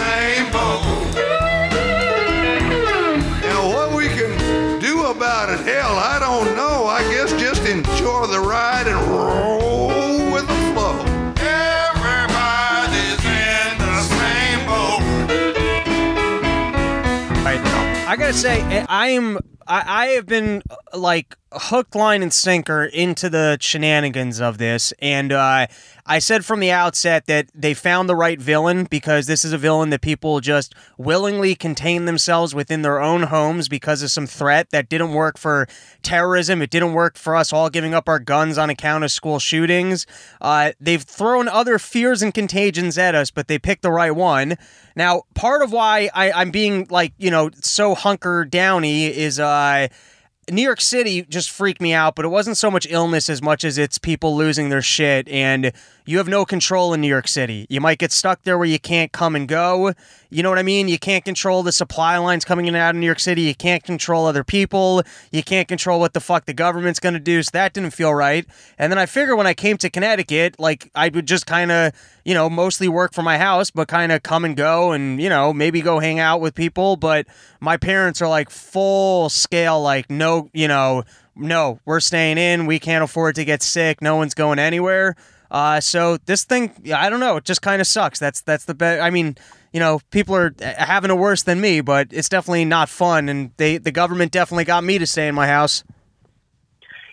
same boat. Now, what we can do about it, hell, I don't know. I guess just enjoy the ride and roll with the flow. Everybody's in the same boat. Right. I gotta say, I- I am. I, I have been uh, like hook, line, and sinker into the shenanigans of this, and uh, I said from the outset that they found the right villain because this is a villain that people just willingly contain themselves within their own homes because of some threat that didn't work for terrorism. It didn't work for us all giving up our guns on account of school shootings. Uh, they've thrown other fears and contagions at us, but they picked the right one. Now, part of why I, I'm being like, you know, so hunker downy is uh New York City just freaked me out, but it wasn't so much illness as much as it's people losing their shit. And you have no control in New York City. You might get stuck there where you can't come and go. You know what I mean? You can't control the supply lines coming in and out of New York City. You can't control other people. You can't control what the fuck the government's going to do. So that didn't feel right. And then I figure when I came to Connecticut, like I would just kind of, you know, mostly work from my house, but kind of come and go and, you know, maybe go hang out with people. But my parents are like full scale, like, no, you know, no, we're staying in. We can't afford to get sick. No one's going anywhere. Uh, so this thing, I don't know. It just kind of sucks. That's that's the best. I mean, you know, people are uh, having it worse than me, but it's definitely not fun. And they, the government definitely got me to stay in my house.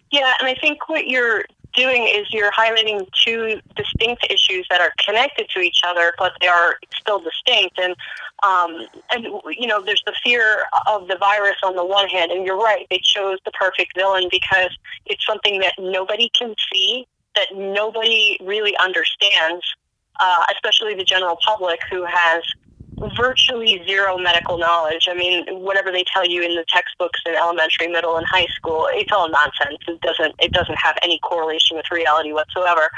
Yeah, and I think what you're doing is you're highlighting two distinct issues that are connected to each other, but they are still distinct. And um, and you know, there's the fear of the virus on the one hand, and you're right. They chose the perfect villain because it's something that nobody can see, that nobody really understands, uh, especially the general public who has virtually zero medical knowledge. I mean, whatever they tell you in the textbooks in elementary, middle, and high school, it's all nonsense. It doesn't it doesn't have any correlation with reality whatsoever.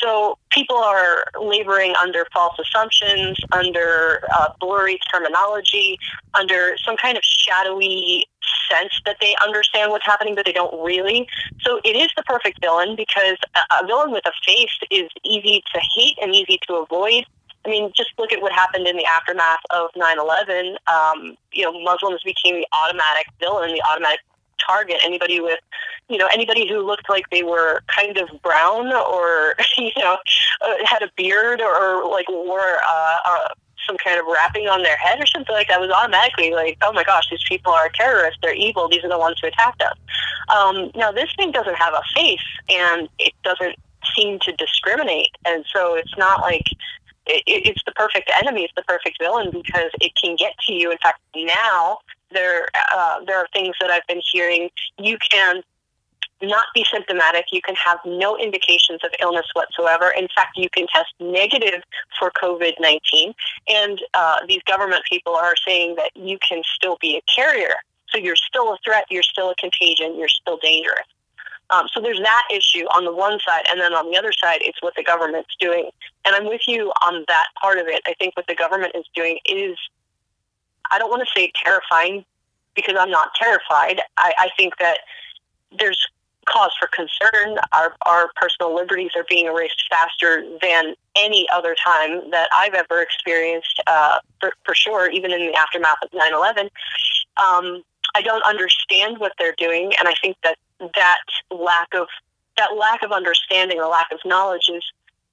So people are laboring under false assumptions, under uh, blurry terminology, under some kind of shadowy sense that they understand what's happening, but they don't really. So it is the perfect villain because a, villain with a face is easy to hate and easy to avoid. I mean, just look at what happened in the aftermath of 9/11. Um, you know, Muslims became the automatic villain, the automatic target. Anybody with, you know, anybody who looked like they were kind of brown or you know uh, had a beard or, like wore uh, uh, some kind of wrapping on their head or something like that was automatically like, oh my gosh, these people are terrorists. They're evil. These are the ones who attacked us. Um, now this thing doesn't have a face and it doesn't seem to discriminate, and so it's not like it, it's the perfect enemy, it's the perfect villain because it can get to you. In fact, now there uh, there are things that I've been hearing. You can not be symptomatic. You can have no indications of illness whatsoever. In fact, you can test negative for COVID 19. And uh, these government people are saying that you can still be a carrier. So you're still a threat, you're still a contagion, you're still dangerous. Um, so there's that issue on the one side, and then on the other side, it's what the government's doing. And I'm with you on that part of it. I think what the government is doing is, I don't want to say terrifying because I'm not terrified. I, I think that there's cause for concern. Our, our personal liberties are being erased faster than any other time that I've ever experienced, uh, for, for sure, even in the aftermath of 9 11. Um, I don't understand what they're doing, and I think that that lack of that lack of understanding or lack of knowledge is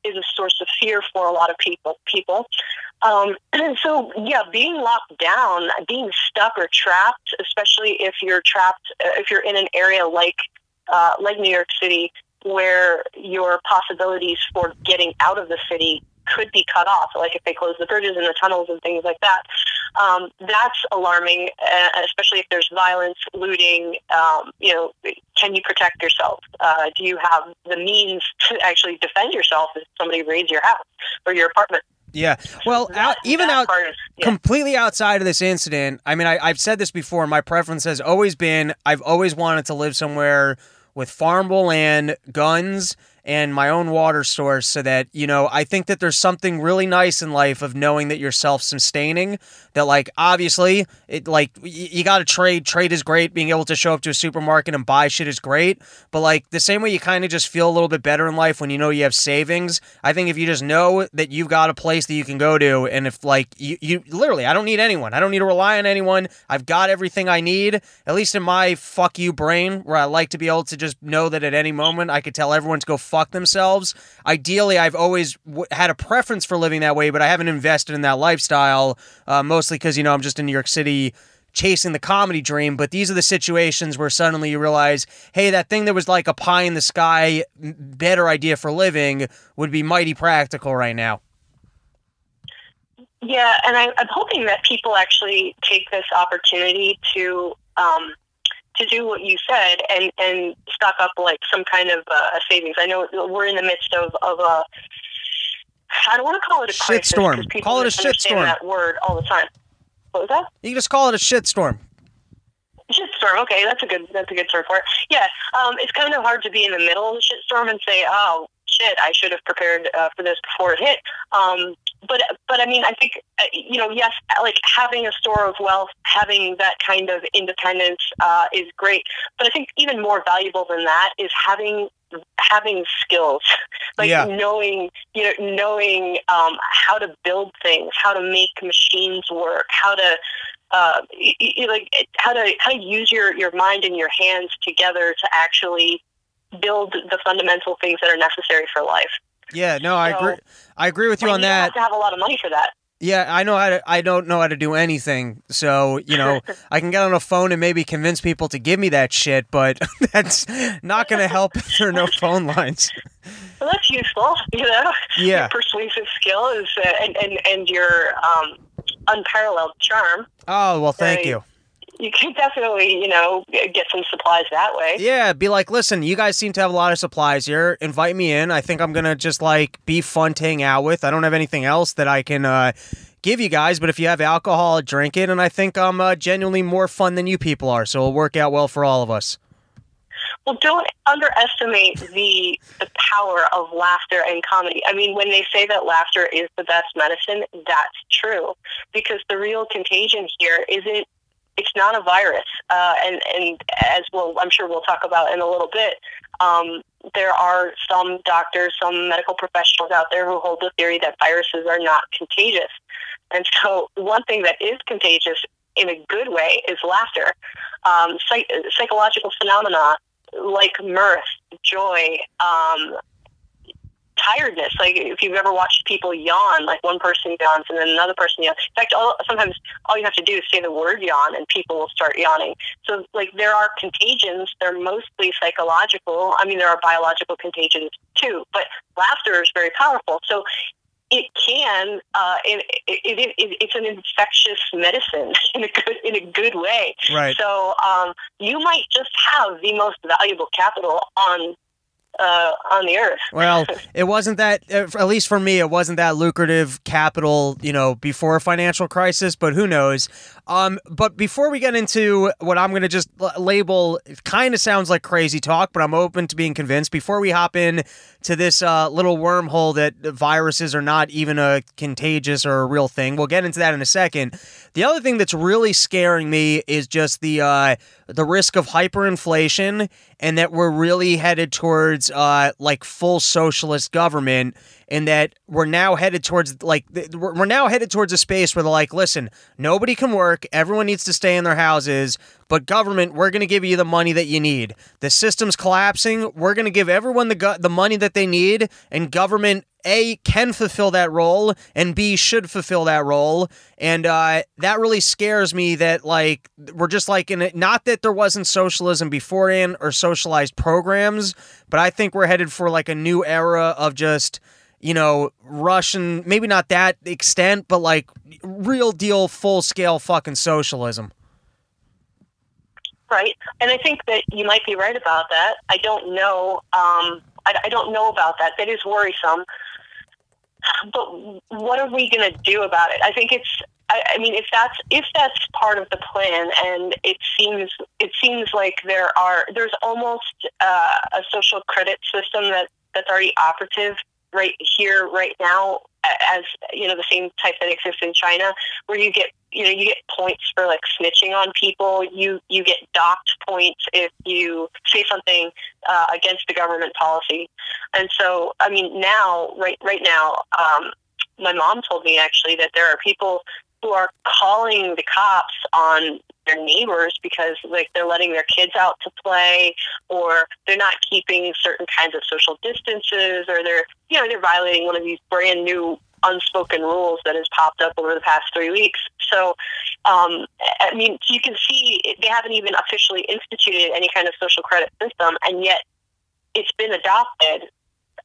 is a source of fear for a lot of people. People, um, and so yeah, being locked down, being stuck or trapped, especially if you're trapped, uh, if you're in an area like uh, like New York City, where your possibilities for getting out of the city could be cut off, like if they close the bridges and the tunnels and things like that. Um, that's alarming, uh, especially if there's violence, looting. Um, you know, can you protect yourself? Uh, do you have the means to actually defend yourself if somebody raids your house or your apartment? Yeah. Well, out, even out is- yeah. completely outside of this incident, I mean, I, I've said this before. My preference has always been I've always wanted to live somewhere with farmable land, guns, and my own water source so that, you know, I think that there's something really nice in life of knowing that you're self sustaining. That, like, obviously, it like you got to trade. Trade is great. Being able to show up to a supermarket and buy shit is great. But, like, the same way you kind of just feel a little bit better in life when you know you have savings, I think if you just know that you've got a place that you can go to, and if, like, you, you literally, I don't need anyone, I don't need to rely on anyone, I've got everything I need, at least in my fuck you brain, where I like to be able to just know that at any moment I could tell everyone to go fuck themselves. Ideally, I've always w- had a preference for living that way, but I haven't invested in that lifestyle, uh, mostly because, you know, I'm just in New York City chasing the comedy dream. But these are the situations where suddenly you realize, hey, that thing that was like a pie in the sky, better idea for living would be mighty practical right now. Yeah, and I, I'm hoping that people actually take this opportunity to um, to do what you said and and stock up like some kind of uh, savings. I know we're in the midst of of a I don't want to call it a crisis, Shitstorm. Call it a shitstorm. That word all the time. What was that? You can just call it a shitstorm. Shitstorm. Okay, that's a good that's a good term for it. Yeah, um, it's kind of hard to be in the middle of the shitstorm and say, "Oh shit, I should have prepared uh, for this before it hit." Um, but but I mean, I think uh, you know, yes, like having a store of wealth, having that kind of independence uh, is great. But I think even more valuable than that is having having skills like Yeah. knowing you know knowing um, how to build things how to make machines work how to uh, y- y- like how to how to use your your mind and your hands together to actually build the fundamental things that are necessary for life. Yeah, no, I agree. I agree with you on you that. have to have a lot of money for that. Yeah, I know how to. I don't know how to do anything, so you know I can get on a phone and maybe convince people to give me that shit, but that's not going to help if there are no phone lines. Well, that's useful, you know. Yeah. Your persuasive skill is uh, and, and and your um, unparalleled charm. Oh well, thank you. You can definitely, you know, get some supplies that way. Yeah, be like, listen, you guys seem to have a lot of supplies here. Invite me in. I think I'm gonna just like be fun to hang out with. I don't have anything else that I can uh, give you guys, but if you have alcohol, drink it. And I think I'm uh, genuinely more fun than you people are, so it'll work out well for all of us. Well, don't underestimate the the power of laughter and comedy. I mean, when they say that laughter is the best medicine, that's true. Because the real contagion here isn't it's not a virus. Uh, and and as well, I'm sure we'll talk about in a little bit. Um, there are some doctors, some medical professionals out there who hold the theory that viruses are not contagious. And so, one thing that is contagious in a good way is laughter. Um, psych- psychological phenomena like mirth, joy, um, tiredness. Like if you've ever watched people yawn, like one person yawns and then another person yawns. In fact, all, sometimes all you have to do is say the word yawn and people will start yawning. So like there are contagions. They're mostly psychological. I mean, there are biological contagions too, but laughter is very powerful. So it can uh, it, it, it, it, it's an infectious medicine in a good in a good way. Right. So um, you might just have the most valuable capital on uh, on the earth. Well, it wasn't that, uh, at least for me, it wasn't that lucrative capital, you know, before a financial crisis, but who knows. Um, but before we get into what I'm going to just l- label, it kind of sounds like crazy talk, but I'm open to being convinced. Before we hop in to this uh, little wormhole that viruses are not even a contagious or a real thing, we'll get into that in a second. The other thing that's really scaring me is just the uh, the risk of hyperinflation and that we're really headed towards uh, like full socialist government and that we're now headed towards like we're now headed towards a space where they're like listen nobody can work. Everyone needs to stay in their houses but government we're going to give you the money that you need. The system's collapsing. We're going to give everyone the go- the money that they need and government a can fulfill that role and b should fulfill that role. And uh, that really scares me that like we're just like in it not that there wasn't socialism beforehand or socialized programs but i think we're headed for like a new era of just you know russian maybe not that extent but like real deal full scale fucking socialism Right, and I think that you might be right about that. I don't know. Um, I, I don't know about that. That is worrisome. But what are we going to do about it? I think it's. I, mean, if that's if that's part of the plan, and it seems it seems like there are there's almost uh, a social credit system that that's already operative right here, right now, as you know, the same type that exists in China, where you get you know you get points for like snitching on people. You you get docked points if you say something uh, against the government policy. And so, I mean, now right right now, um, my mom told me actually that there are people who are calling the cops on their neighbors because like they're letting their kids out to play or they're not keeping certain kinds of social distances or they're you know they're violating one of these brand new unspoken rules that has popped up over the past three weeks so um, i mean you can see they haven't even officially instituted any kind of social credit system and yet it's been adopted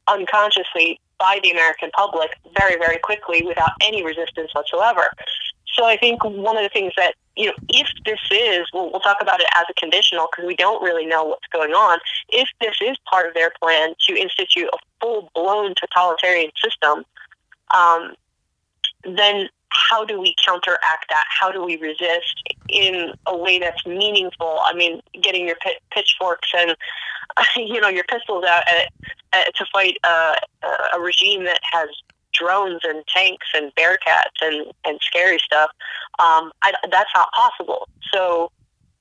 unconsciously by the American public very, very quickly without any resistance whatsoever. So I think one of the things that, you know, if this is, we'll, we'll talk about it as a conditional because we don't really know what's going on. If this is part of their plan to institute a full blown totalitarian system, um, then how do we counteract that? How do we resist in a way that's meaningful? I mean, getting your pitchforks and you know your pistols out at, at, to fight a, a regime that has drones and tanks and bearcats and and scary stuff. Um, I, that's not possible. So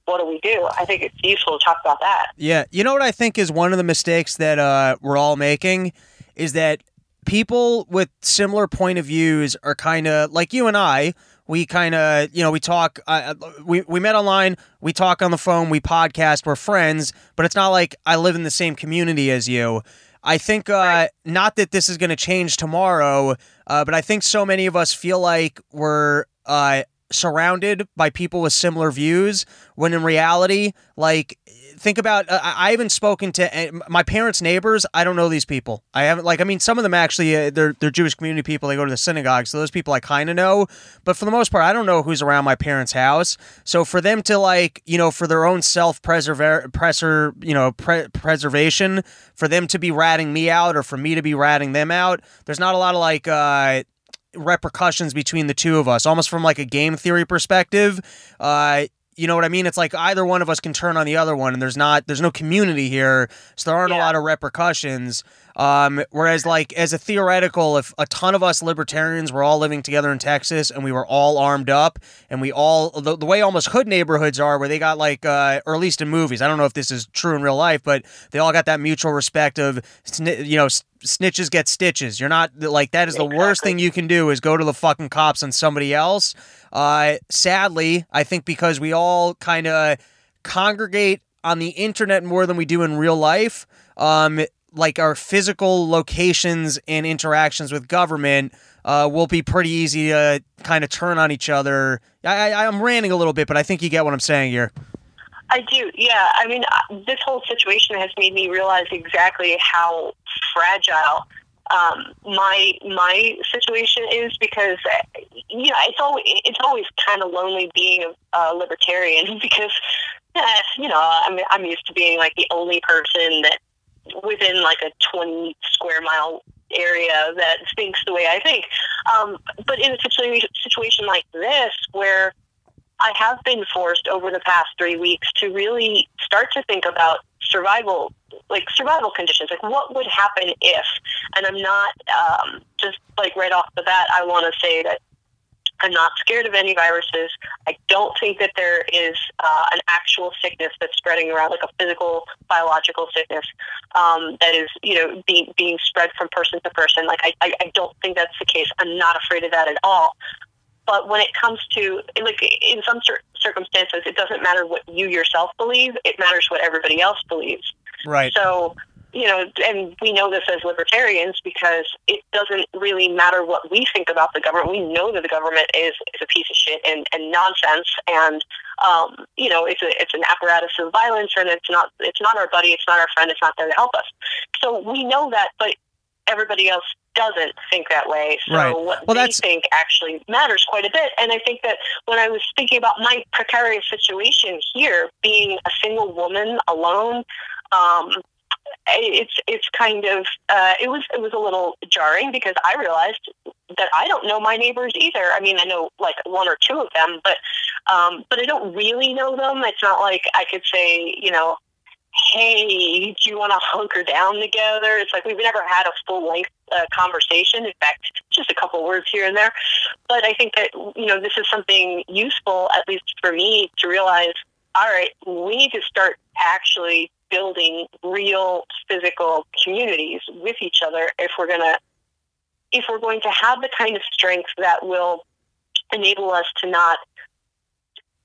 what do we do? I think it's useful to talk about that. Yeah, you know what I think is one of the mistakes that uh, we're all making is that people with similar point of views are kind of like you and I. We kind of, you know, we talk. Uh, we we met online. We talk on the phone. We podcast. We're friends, but it's not like I live in the same community as you. I think uh, not that this is going to change tomorrow, uh, but I think so many of us feel like we're uh, surrounded by people with similar views when in reality, like think about uh, I haven't spoken to my parents' neighbors. I don't know these people. I haven't like I mean some of them actually uh, they're they're Jewish community people. They go to the synagogue, so those people I kind of know. But for the most part, I don't know who's around my parents' house. So for them to like you know for their own self preserver you know pre- preservation, for them to be ratting me out or for me to be ratting them out, there's not a lot of like. uh repercussions between the two of us almost from like a game theory perspective uh you know what I mean? It's like either one of us can turn on the other one, and there's not there's no community here, so there aren't yeah. a lot of repercussions. Um, whereas, like as a theoretical, if a ton of us libertarians were all living together in Texas and we were all armed up, and we all the, the way almost hood neighborhoods are, where they got like, uh, or at least in movies, I don't know if this is true in real life, but they all got that mutual respect of, you know snitches get stitches. You're not like that is the exactly. worst thing you can do is go to the fucking cops on somebody else. Uh, sadly, I think because we all kind of congregate on the internet more than we do in real life, um, like our physical locations and interactions with government uh, will be pretty easy to kind of turn on each other. I, I, I'm ranting a little bit, but I think you get what I'm saying here. I do, yeah. I mean, uh, this whole situation has made me realize exactly how fragile um, my my situation is because uh, you know it's always it's always kind of lonely being a, libertarian because you know I'm I'm used to being like the only person that within like a 20 square mile area that thinks the way I think. Um, but in a situation like this where I have been forced over the past three weeks to really start to think about survival, like survival conditions, like what would happen if. And I'm not um, just like right off the bat. I want to say that I'm not scared of any viruses. I don't think that there is uh, an actual sickness that's spreading around, like a physical, biological sickness um, that is, you know, being being spread from person to person. Like I, I, I don't think that's the case. I'm not afraid of that at all. But when it comes to, like, in some cir- circumstances, it doesn't matter what you yourself believe, it matters what everybody else believes. Right. So, you know, and we know this as libertarians because it doesn't really matter what we think about the government. We know that the government is, is a piece of shit and, and nonsense, and um, you know, it's a it's an apparatus of violence, and it's not it's not our buddy, it's not our friend, it's not there to help us. So we know that, but everybody else doesn't think that way. So right. what well, they that's... think actually matters quite a bit. And I think that when I was thinking about my precarious situation here, being a single woman alone, um, it's it's kind of uh, it was it was a little jarring because I realized that I don't know my neighbors either. I mean, I know like one or two of them, but um, but I don't really know them. It's not like I could say, you know, hey, do you want to hunker down together? It's like we've never had a full length uh, conversation. In fact, just a couple words here and there. But I think that, you know, this is something useful, at least for me, to realize all right, we need to start actually building real physical communities with each other if we're going to if we're going to have the kind of strength that will enable us to not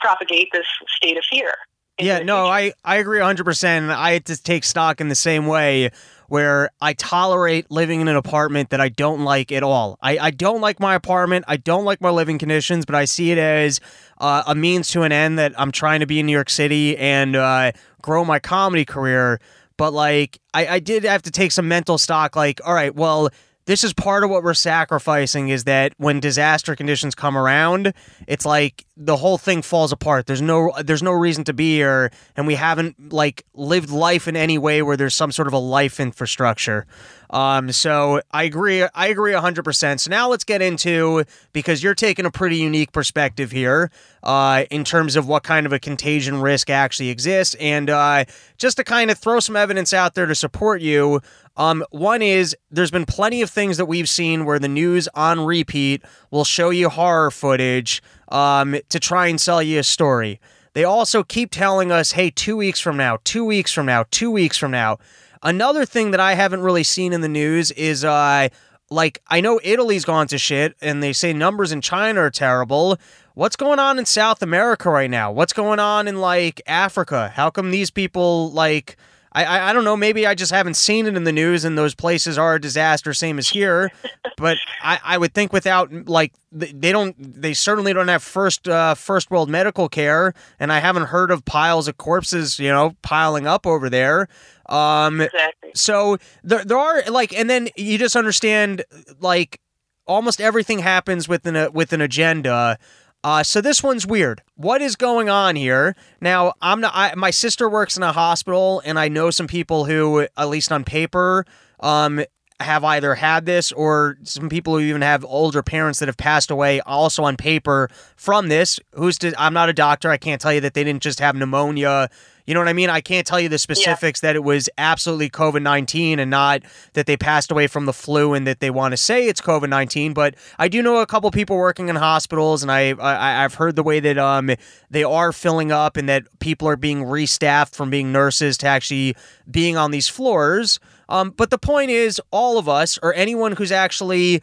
propagate this state of fear. Yeah, no. I, I agree 100%. I had to take stock in the same way where I tolerate living in an apartment that I don't like at all. I, I don't like my apartment. I don't like my living conditions, but I see it as uh, a means to an end that I'm trying to be in New York City and uh, grow my comedy career. But like, I, I did have to take some mental stock. Like, all right, well, this is part of what we're sacrificing is that when disaster conditions come around, it's like the whole thing falls apart. There's no there's no reason to be here and we haven't like lived life in any way where there's some sort of a life infrastructure. Um, so I agree. I agree 100%. So now let's get into because you're taking a pretty unique perspective here uh, in terms of what kind of a contagion risk actually exists. And uh, just to kind of throw some evidence out there to support you, um, one is there's been plenty of things that we've seen where the news on repeat will show you horror footage um, to try and sell you a story. They also keep telling us, hey, two weeks from now, two weeks from now, two weeks from now. Another thing that I haven't really seen in the news is uh, like I know Italy's gone to shit and they say numbers in China are terrible. What's going on in South America right now? What's going on in like Africa? How come these people like I, I, I don't know. Maybe I just haven't seen it in the news, and those places are a disaster, same as here. but I, I would think without like they don't, they certainly don't have first uh, first world medical care, and I haven't heard of piles of corpses, you know, piling up over there. Um, exactly. So there there are like, and then you just understand like almost everything happens with an with an agenda. Uh, so this one's weird. What is going on here? Now, I'm not. I, my sister works in a hospital, and I know some people who, at least on paper, um, have either had this or some people who even have older parents that have passed away also on paper from this. Who's to, I'm not a doctor. I can't tell you that they didn't just have pneumonia you know what I mean? I can't tell you the specifics yeah. that it was absolutely COVID 19 and not that they passed away from the flu and that they want to say it's COVID 19. But I do know a couple people working in hospitals, and I, I, I've heard the way that um, they are filling up and that people are being restaffed from being nurses to actually being on these floors. Um, but the point is, all of us, or anyone who's actually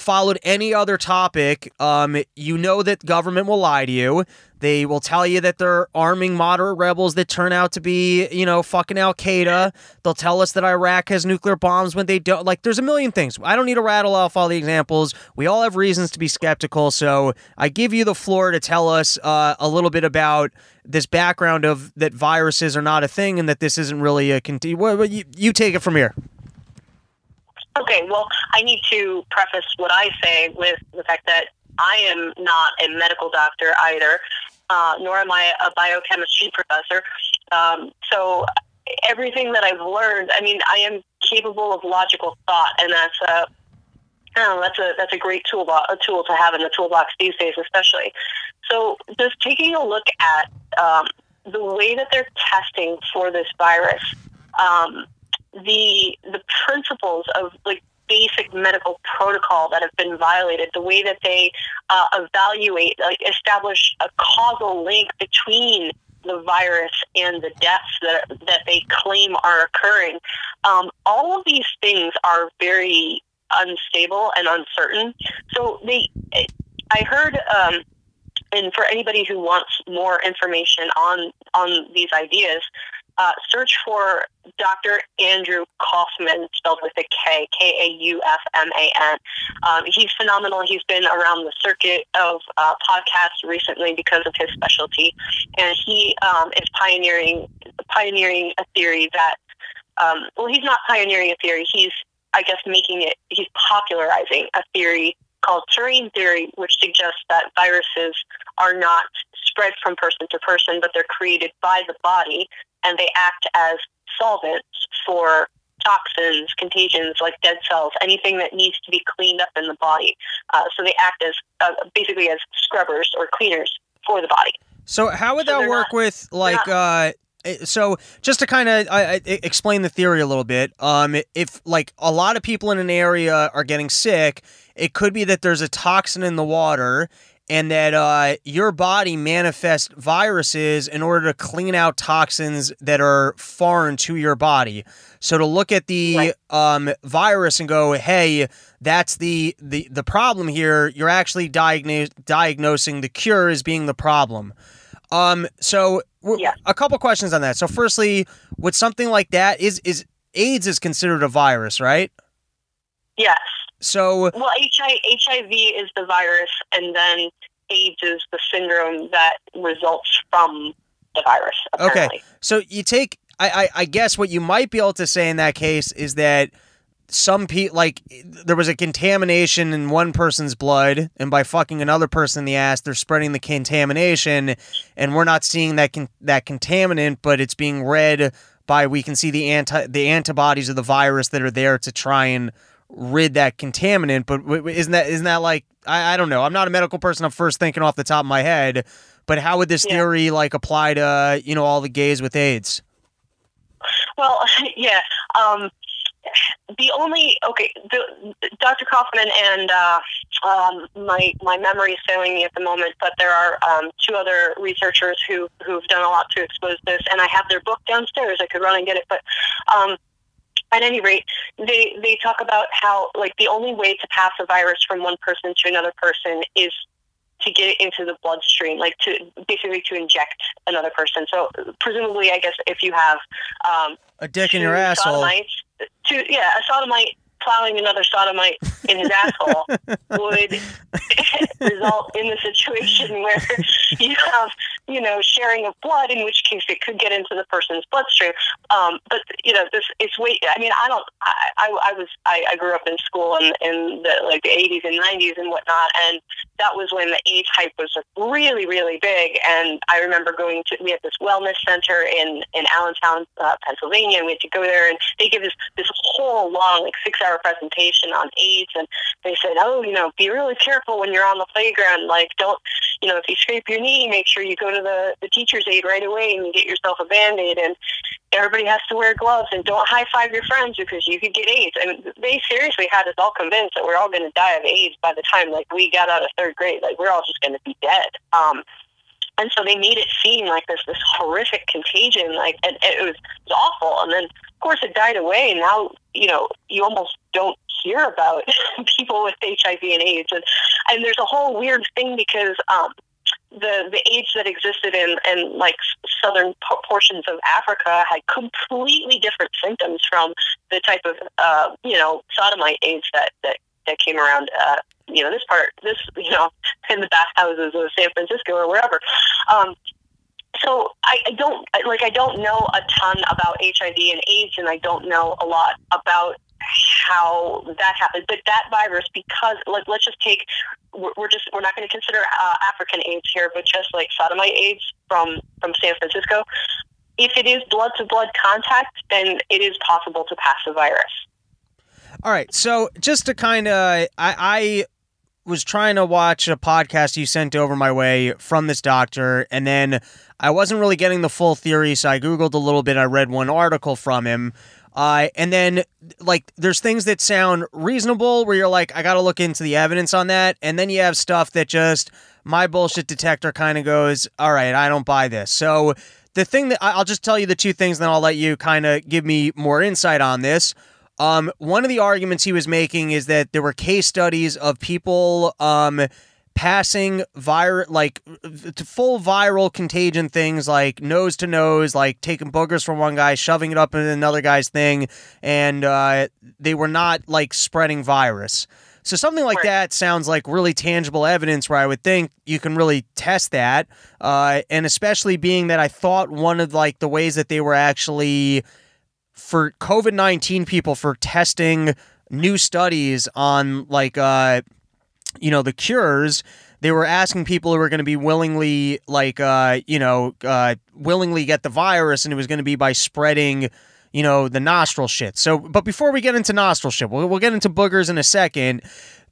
followed any other topic, um, you know that government will lie to you. They will tell you that they're arming moderate rebels that turn out to be, you know, fucking Al Qaeda. They'll tell us that Iraq has nuclear bombs when they don't. Like, there's a million things. I don't need to rattle off all the examples. We all have reasons to be skeptical. So I give you the floor to tell us uh, a little bit about this background of that viruses are not a thing and that this isn't really a. Conti- well, you, you take it from here. Okay, well, I need to preface what I say with the fact that I am not a medical doctor either, uh, nor am I a biochemistry professor. Um, so everything that I've learned, I mean, I am capable of logical thought, and that's a know, that's a that's a great tool a tool to have in the toolbox these days, especially. So, just taking a look at um, the way that they're testing for this virus, um, the the principles of like basic medical protocol that have been violated, the way that they uh, evaluate, like establish a causal link between the virus and the deaths that that they claim are occurring. Um, all of these things are very unstable and uncertain. So they, I heard. Um, and for anybody who wants more information on on these ideas, uh, search for Dr. Andrew Kaufman, spelled with a K, K A U F M A N. Um, he's phenomenal. He's been around the circuit of uh, podcasts recently because of his specialty, and he um, is pioneering pioneering a theory that. Um, well, he's not pioneering a theory. He's, I guess, making it. He's popularizing a theory called terrain theory, which suggests that viruses are not spread from person to person, but they're created by the body and they act as solvents for toxins, contagions like dead cells, anything that needs to be cleaned up in the body. Uh, so they act as uh, basically as scrubbers or cleaners for the body. So how would so that work not, with like? Uh, eh, so just to kind of explain the theory a little bit, um, if like a lot of people in an area are getting sick, it could be that there's a toxin in the water and that uh, your body manifests viruses in order to clean out toxins that are foreign to your body. So to look at the right. um, virus and go, hey, that's the, the the problem here. You're actually diagnosing diagnosing the cure as being the problem. Um, so w- yeah. a couple questions on that. So firstly, with something like that, is is AIDS is considered a virus, right? Yes. So well, HIV is the virus, and then AIDS is the syndrome that results from the virus. Apparently. Okay, so you take. I, I, I guess what you might be able to say in that case is that some people like there was a contamination in one person's blood and by fucking another person in the ass they're spreading the contamination and we're not seeing that con- that contaminant but it's being read by we can see the anti the antibodies of the virus that are there to try and rid that contaminant. But isn't that isn't that like I, I don't know. I'm not a medical person. I'm first thinking off the top of my head. But how would this yeah. theory like apply to you know all the gays with AIDS? Well, yeah. Um, the only okay, the, Dr. Kaufman and uh, um, my my memory is failing me at the moment, but there are um, two other researchers who who've done a lot to expose this, and I have their book downstairs. I could run and get it, but um, at any rate, they they talk about how like the only way to pass a virus from one person to another person is to get it into the bloodstream, like to basically to inject another person. So presumably, I guess if you have um, a dick in your asshole, to yeah, a sodomite plowing another sodomite in his asshole would result in the situation where you have, you know, sharing of blood, in which case it could get into the person's bloodstream. Um, but you know, this it's way. I mean, I don't. I, I, I was. I, I grew up in school in, in the like the 80s and 90s and whatnot, and that was when the AIDS hype was really, really big. And I remember going to. We had this wellness center in in Allentown, uh, Pennsylvania, and we had to go there, and they give this this whole long, like six hour presentation on AIDS, and they said, oh, you know, be really careful when you're on the playground. Like, don't, you know, if you scrape your knee, make sure you go to the the teacher's aide right away and get yourself a band aid. And everybody has to wear gloves and don't high five your friends because you could get AIDS. Mean, they seriously had us all convinced that we're all going to die of AIDS by the time like we got out of third grade. Like we're all just going to be dead. Um, and so they made it seem like this this horrific contagion, like and, and it, was, it was awful. And then of course it died away, and now you know you almost don't hear about people with HIV and AIDS, and and there's a whole weird thing because um, the the AIDS that existed in in like southern portions of Africa had completely different symptoms from the type of uh, you know sodomite AIDS that that that came around. Uh, you know this part, this you know, in the bathhouses of San Francisco or wherever. Um, so I, I don't like I don't know a ton about HIV and AIDS, and I don't know a lot about how that happened. But that virus, because like let's just take, we're, we're just we're not going to consider uh, African AIDS here, but just like sodomite AIDS from from San Francisco. If it is blood to blood contact, then it is possible to pass the virus. All right. So just to kind of, I, I was trying to watch a podcast you sent over my way from this doctor, and then I wasn't really getting the full theory, so I Googled a little bit. I read one article from him. Uh, and then, like, there's things that sound reasonable where you're like, I got to look into the evidence on that. And then you have stuff that just, my bullshit detector kind of goes, all right, I don't buy this. So, the thing that I'll just tell you the two things, then I'll let you kind of give me more insight on this. Um, one of the arguments he was making is that there were case studies of people um, passing viral like full viral contagion things like nose to nose like taking boogers from one guy shoving it up in another guy's thing and uh, they were not like spreading virus. So something like that sounds like really tangible evidence where i would think you can really test that uh, and especially being that i thought one of like the ways that they were actually for covid-19 people for testing new studies on like uh you know, the cures, they were asking people who were going to be willingly, like, uh, you know, uh, willingly get the virus, and it was going to be by spreading, you know, the nostril shit. So, but before we get into nostril shit, we'll, we'll get into boogers in a second.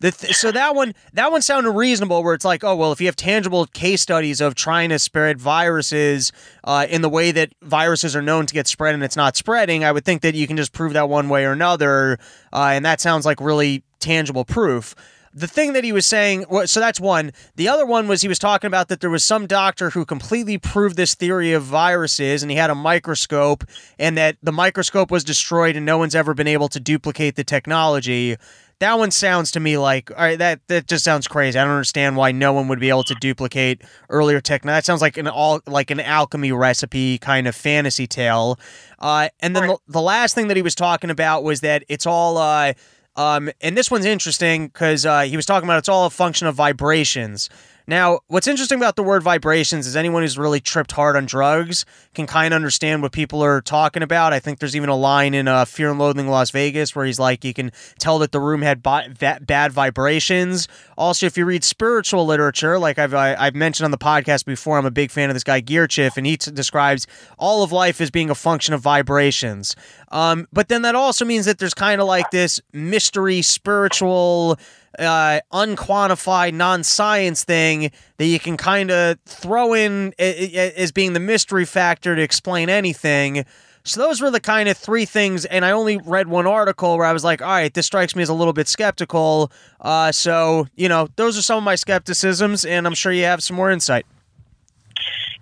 Th- so that one that one sounded reasonable where it's like oh well if you have tangible case studies of trying to spread viruses uh, in the way that viruses are known to get spread and it's not spreading I would think that you can just prove that one way or another uh, and that sounds like really tangible proof. The thing that he was saying so that's one. The other one was he was talking about that there was some doctor who completely proved this theory of viruses and he had a microscope and that the microscope was destroyed and no one's ever been able to duplicate the technology that one sounds to me like all right that that just sounds crazy. I don't understand why no one would be able to duplicate earlier tech that sounds like an all like an alchemy recipe kind of fantasy tale. Uh, and then the, the last thing that he was talking about was that it's all uh, um, and this one's interesting because uh, he was talking about it's all a function of vibrations. Now, what's interesting about the word vibrations is anyone who's really tripped hard on drugs can kind of understand what people are talking about. I think there's even a line in uh, Fear and Loathing Las Vegas where he's like, you can tell that the room had ba- bad vibrations. Also, if you read spiritual literature, like I've I, i have mentioned on the podcast before, I'm a big fan of this guy Gurdjieff, and he t- describes all of life as being a function of vibrations. Um, but then that also means that there's kind of like this mystery spiritual uh, unquantified, non science thing that you can kind of throw in as being the mystery factor to explain anything. So those were the kind of three things, and I only read one article where I was like, all right, this strikes me as a little bit skeptical. Uh, so, you know, those are some of my skepticisms, and I'm sure you have some more insight.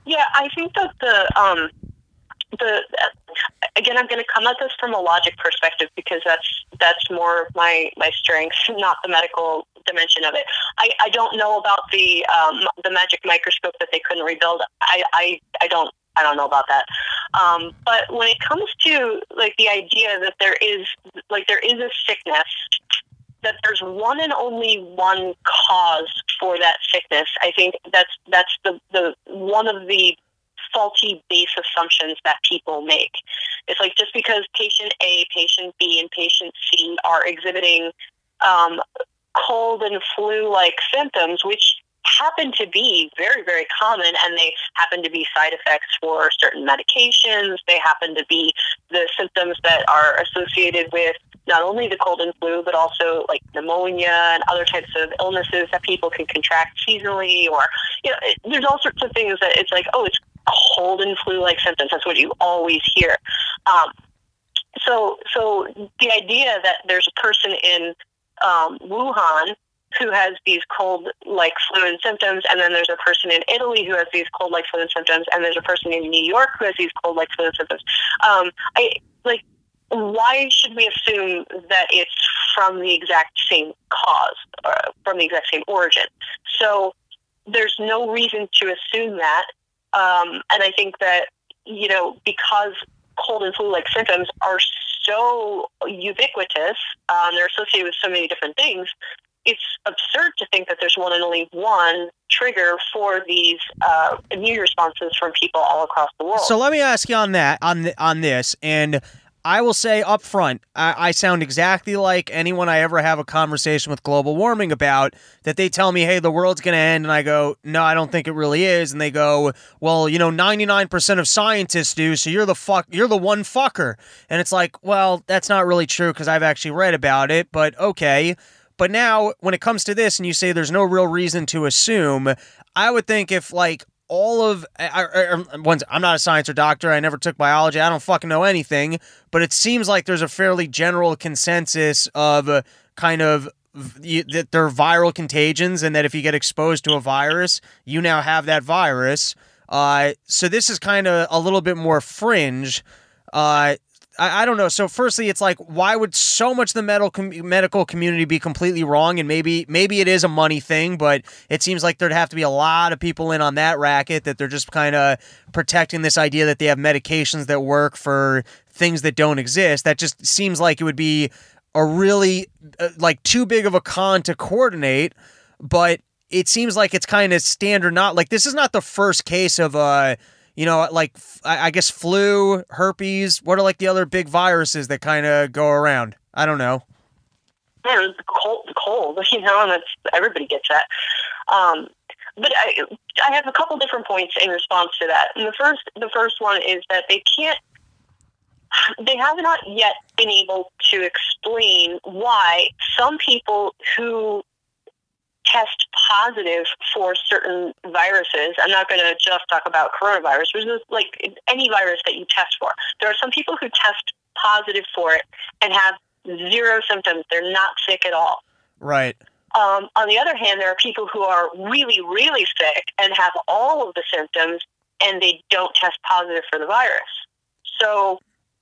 Yeah, I think that the um, the again, I'm going to come at this from a logic perspective because that's that's more my my strength, not the medical dimension of it. I, I don't know about the um, the magic microscope that they couldn't rebuild. I, I, I don't I don't know about that. Um, but when it comes to like the idea that there is like there is a sickness that there's one and only one cause for that sickness. I think that's that's the the one of the faulty base assumptions that people make. It's like just because patient A, patient B, and patient C are exhibiting um, cold and flu like symptoms, which happen to be very, very common, and they happen to be side effects for certain medications. They happen to be the symptoms that are associated with not only the cold and flu, but also like pneumonia and other types of illnesses that people can contract seasonally, or you know, it, there's all sorts of things that it's like, oh, it's cold and flu-like symptoms. That's what you always hear. Um, so, so the idea that there's a person in um, Wuhan who has these cold-like flu and symptoms, and then there's a person in Italy who has these cold-like flu and symptoms, and there's a person in New York who has these cold-like flu and symptoms. Um, I like. Why should we assume that it's from the exact same cause, or from the exact same origin? So there's no reason to assume that. Um, and I think that, you know, because cold and flu like symptoms are so ubiquitous, um, they're associated with so many different things, it's absurd to think that there's one and only one trigger for these uh, immune responses from people all across the world. So let me ask you on that on on this, and I will say up front, I, I, sound exactly like anyone I ever have a conversation with global warming about. That they tell me, "Hey, the world's going to end," and I go, "No, I don't think it really is." And they go, "Well, you know, ninety nine percent of scientists do, so you're the fuck, you're the one fucker." And it's like, well, that's not really true because I've actually read about it, but okay. But now, when it comes to this, and you say there's no real reason to assume, I would think if like all of I, I, once I'm not a science or doctor. I never took biology. I don't fucking know anything. But it seems like there's a fairly general consensus of uh, kind of that they're viral contagions, and that if you get exposed to a virus, you now have that virus. Uh, so this is kind of a little bit more fringe. Uh, I, I don't know. So, firstly, it's like, why would so much of the medical com- medical community be completely wrong? And maybe maybe it is a money thing, but it seems like there'd have to be a lot of people in on that racket that they're just kind of protecting this idea that they have medications that work for things that don't exist. That just seems like it would be a really uh, like too big of a con to coordinate, but it seems like it's kind of standard. Not like this is not the first case of uh you know, like I guess flu, herpes. What are like the other big viruses that kind of go around? I don't know. Yeah, the cold, the cold, you know, and that's everybody gets that. Um, but I, I have a couple different points in response to that. And the first, the first one is that they can't they have not yet been able to explain why some people who test positive for certain viruses. I'm not going to just talk about coronavirus, which is like any virus that you test for. There are some people who test positive for it and have zero symptoms. They're not sick at all. Right. Um, on the other hand, there are people who are really, really sick and have all of the symptoms and they don't test positive for the virus. So,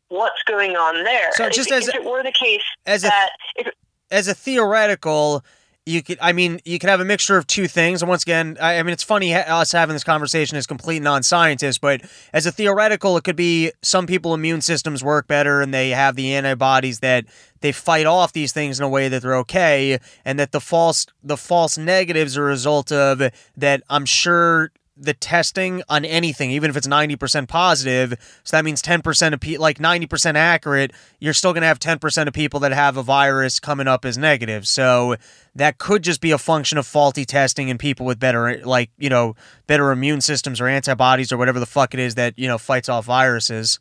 what's going on there? So, just if, as if it were the case as that a, if, as a theoretical, you could i mean you could have a mixture of two things. And once again i, I mean it's funny us having this conversation as complete non-scientists but as a theoretical it could be some people immune systems work better and they have the antibodies that they fight off these things in a way that they're okay and that the false the false negatives are a result of that i'm sure the testing on anything, even if it's 90% positive, so that means 10% of people, like 90% accurate, you're still going to have 10% of people that have a virus coming up as negative. So that could just be a function of faulty testing and people with better, like, you know, better immune systems or antibodies or whatever the fuck it is that, you know, fights off viruses.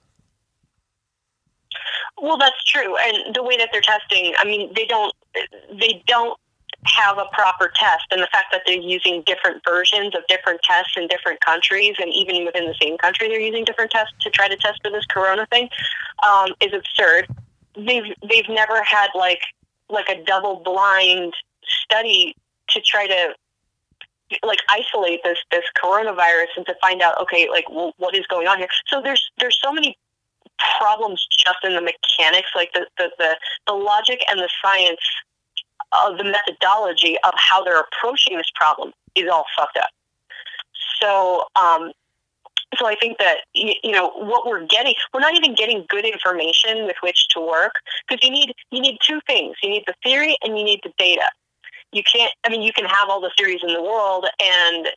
Well, that's true. And the way that they're testing, I mean, they don't, they don't have a proper test and the fact that they're using different versions of different tests in different countries and even within the same country they're using different tests to try to test for this corona thing um, is absurd. They've they've never had like like a double blind study to try to like isolate this this coronavirus and to find out okay like well, what is going on here. So there's there's so many problems just in the mechanics like the the the, the logic and the science of the methodology of how they're approaching this problem is all fucked up. So, um, so I think that you know what we're getting, we're not even getting good information with which to work because you need you need two things: you need the theory and you need the data. You can't. I mean, you can have all the theories in the world and.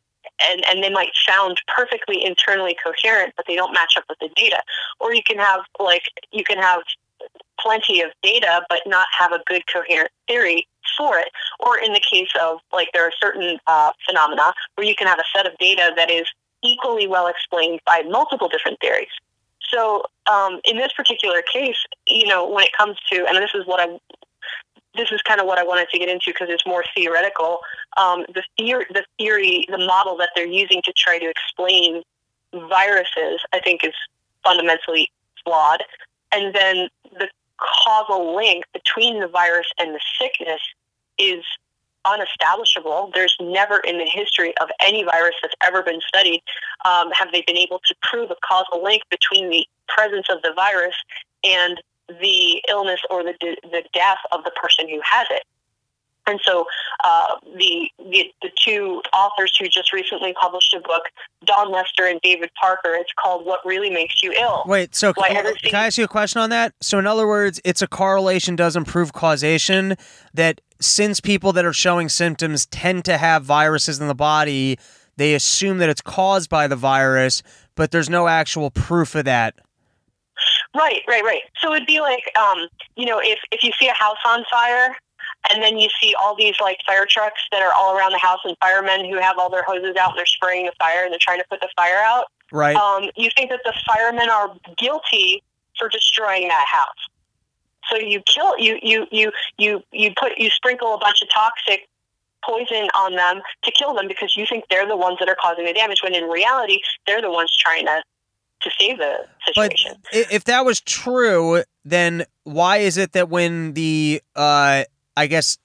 And, and they might sound perfectly internally coherent, but they don't match up with the data. Or you can have like you can have plenty of data, but not have a good coherent theory for it. Or in the case of like there are certain uh, phenomena where you can have a set of data that is equally well explained by multiple different theories. So um, in this particular case, you know, when it comes to, and this is what I, this is kind of what I wanted to get into because it's more theoretical. Um, the the theory, the model that they're using to try to explain viruses, I think, is fundamentally flawed. And then the causal link between the virus and the sickness is unestablishable. There's never in the history of any virus that's ever been studied um, have they been able to prove a causal link between the presence of the virus and the illness or the, the death of the person who has it. And so uh, the, the the two authors who just recently published a book, Dawn Lester and David Parker, it's called "What Really Makes You Ill." Wait, so can, can I ask you a question on that? So, in other words, it's a correlation doesn't prove causation. That since people that are showing symptoms tend to have viruses in the body, they assume that it's caused by the virus, but there's no actual proof of that. Right, right, right. So it'd be like, um, you know, if if you see a house on fire and then you see all these like fire trucks that are all around the house and firemen who have all their hoses out and they're spraying the fire and they're trying to put the fire out. Right. Um, you think that the firemen are guilty for destroying that house. So you kill you you you you you put you sprinkle a bunch of toxic poison on them to kill them because you think they're the ones that are causing the damage when in reality they're the ones trying to to save the situation. But if that was true, then why is it that when the uh I guess,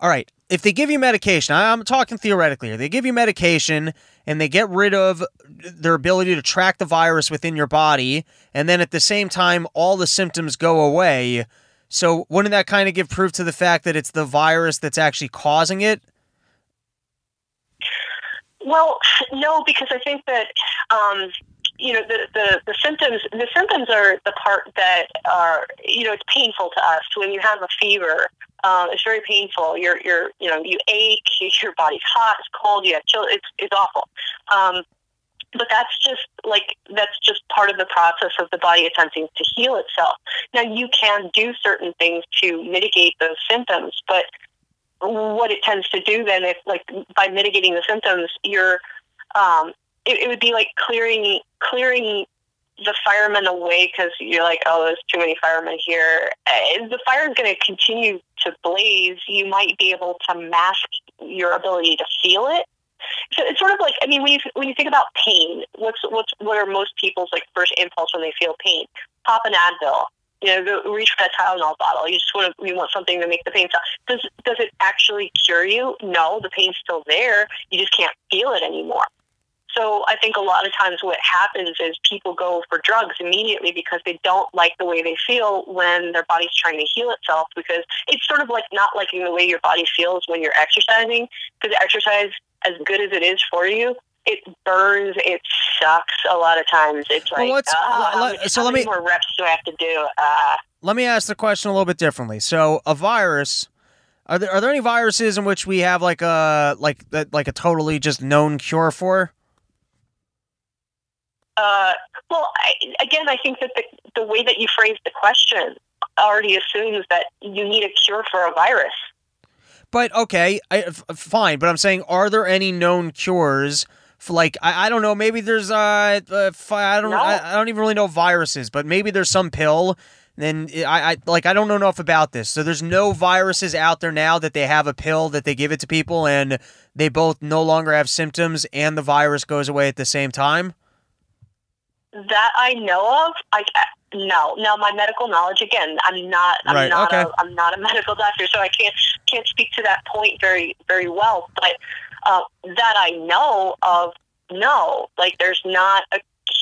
all right, if they give you medication, I'm talking theoretically here, they give you medication and they get rid of their ability to track the virus within your body, and then at the same time, all the symptoms go away. So, wouldn't that kind of give proof to the fact that it's the virus that's actually causing it? Well, no, because I think that um, you know the, the the symptoms the symptoms are the part that are you know it's painful to us when you have a fever um, it's very painful. You're you're you know you ache your body's hot it's cold you have chill it's it's awful. Um, but that's just like that's just part of the process of the body attempting to heal itself. Now you can do certain things to mitigate those symptoms but what it tends to do then if like by mitigating the symptoms you're um, it, it would be like clearing clearing the firemen away because you're like, oh, there's too many firemen here. Uh, the fire is going to continue to blaze. You might be able to mask your ability to feel it. So it's sort of like I mean when you when you think about pain, what's what's what are most people's like first impulse when they feel pain? Pop an Advil. You know, go reach for that Tylenol bottle. You just want to, you want something to make the pain stop. Does does it actually cure you? No, the pain's still there. You just can't feel it anymore. So I think a lot of times what happens is people go for drugs immediately because they don't like the way they feel when their body's trying to heal itself because it's sort of like not liking the way your body feels when you're exercising because exercise as good as it is for you it burns. It sucks a lot of times. It's like, what's- ah, let- how so many let me- more reps do I have to do? Uh, Let me ask the question a little bit differently. So, a virus. Are there are there any viruses in which we have like a like that like a totally just known cure for? Uh, well, I, again, I think that the, the way that you phrased the question already assumes that you need a cure for a virus. But okay, I, f- fine. But I'm saying, are there any known cures for like I, I don't know? Maybe there's uh, uh I don't No. I, I don't even really know viruses, but maybe there's some pill. Then I, I like I don't know enough about this. So there's no viruses out there now that they have a pill that they give it to people and they both no longer have symptoms and the virus goes away at the same time. That I know of, I no. Now my medical knowledge again, I'm not I'm Right, not okay. a I'm not a medical doctor, so I can't can't speak to that point very very well. But uh, that I know of, no. Like there's not a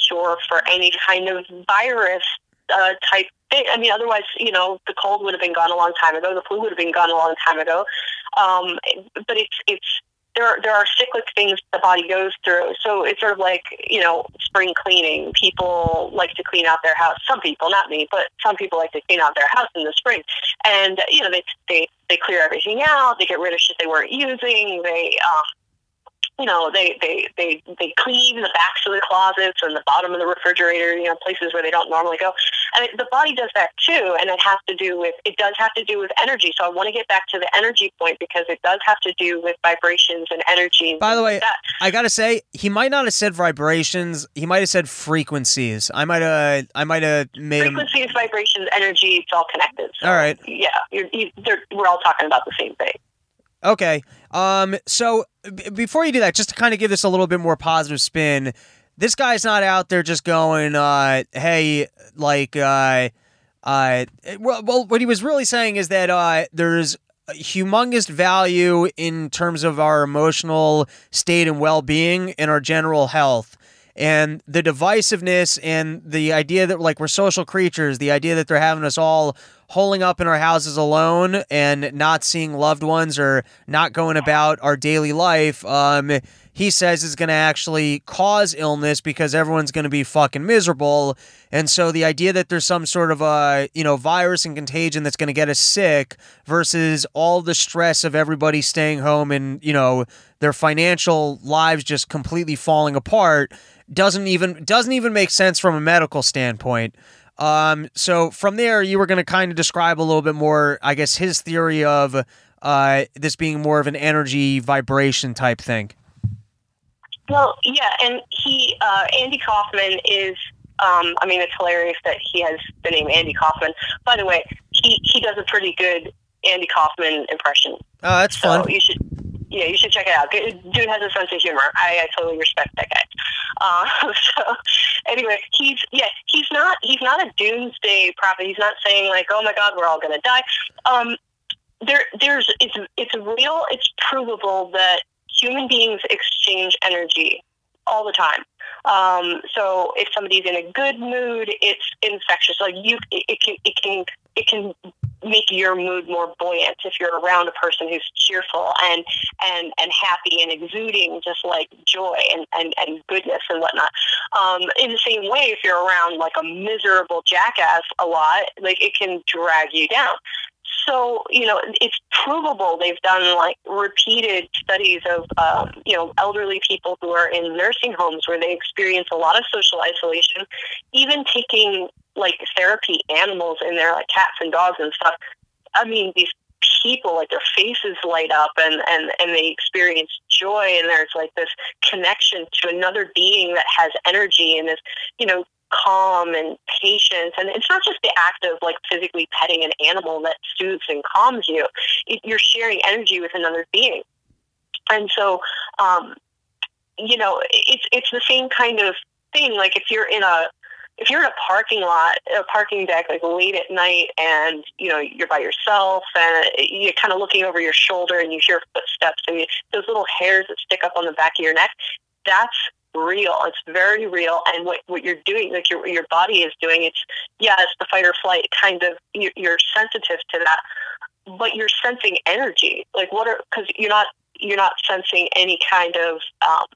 cure for any kind of virus uh, type thing. I mean, otherwise, you know, the cold would have been gone a long time ago. The flu would have been gone a long time ago. Um, but it's it's there. Are, there are cyclic things the body goes through. So it's sort of like you know, spring cleaning. People like to clean out their house. Some people, not me, but some people like to clean out their house in the spring. And you know, they they they clear everything out. They get rid of shit they weren't using. They um, you know, they, they, they, they clean the backs of the closets and the bottom of the refrigerator, you know, places where they don't normally go. And it, the body does that too. And it has to do with, it does have to do with energy. So I want to get back to the energy point because it does have to do with vibrations and energy. By the way, like. I gotta say, he might not have said vibrations. He might have said frequencies. I might have, I might have made him. frequencies, vibrations, energy, it's all connected. So, All right. Yeah. You're, you, they're, we're all talking about the same thing. Okay. Um. So b- before you do that, just to kind of give this a little bit more positive spin, this guy's not out there just going, uh, "Hey, like, uh, uh." Well, well, what he was really saying is that uh, there's humongous value in terms of our emotional state and well-being and our general health. And the divisiveness and the idea that like we're social creatures, the idea that they're having us all holing up in our houses alone and not seeing loved ones or not going about our daily life, um, he says is going to actually cause illness because everyone's going to be fucking miserable. And so the idea that there's some sort of a, you know, virus and contagion that's going to get us sick versus all the stress of everybody staying home and, you know, their financial lives just completely falling apart doesn't even doesn't even make sense from a medical standpoint. Um, so from there, you were going to kind of describe a little bit more, I guess, his theory of uh, this being more of an energy vibration type thing. Well, yeah, and he, uh, Andy Kaufman is. Um, I mean, it's hilarious that he has the name Andy Kaufman. By the way, he he does a pretty good Andy Kaufman impression. Oh, that's So fun. you should, yeah, you should check it out. Dude has a sense of humor. I, I totally respect that guy. Uh, so anyway, he's yeah, he's not he's not a doomsday prophet. He's not saying like, oh my God, we're all gonna die. Um, there, there's it's it's real. It's provable that human beings exchange energy all the time. Um, so if somebody's in a good mood, it's infectious. Like you, it, it can it can it can make your mood more buoyant if you're around a person who's cheerful and and and happy and exuding just like joy and and, and goodness and whatnot. Um, in the same way, if you're around like a miserable jackass a lot, like it can drag you down. So you know it's provable. They've done like repeated studies of um, you know elderly people who are in nursing homes where they experience a lot of social isolation, even taking like therapy animals in there, like cats and dogs and stuff. I mean, these people, like their faces light up and, and, and they experience joy and there's like this connection to another being that has energy and is, you know, calm and patience. And it's not just the act of like physically petting an animal that soothes and calms you. You're sharing energy with another being. And so, um, you know, it's it's the same kind of thing. Like if you're in a if you're in a parking lot, a parking deck, like late at night, and you know you're by yourself, and you're kind of looking over your shoulder, and you hear footsteps, and you, those little hairs that stick up on the back of your neck, that's real. It's very real, and what what you're doing, like your your body is doing, it's yeah, it's the fight or flight kind of. You're, you're sensitive to that, but you're sensing energy. Like what are because you're not you're not sensing any kind of um,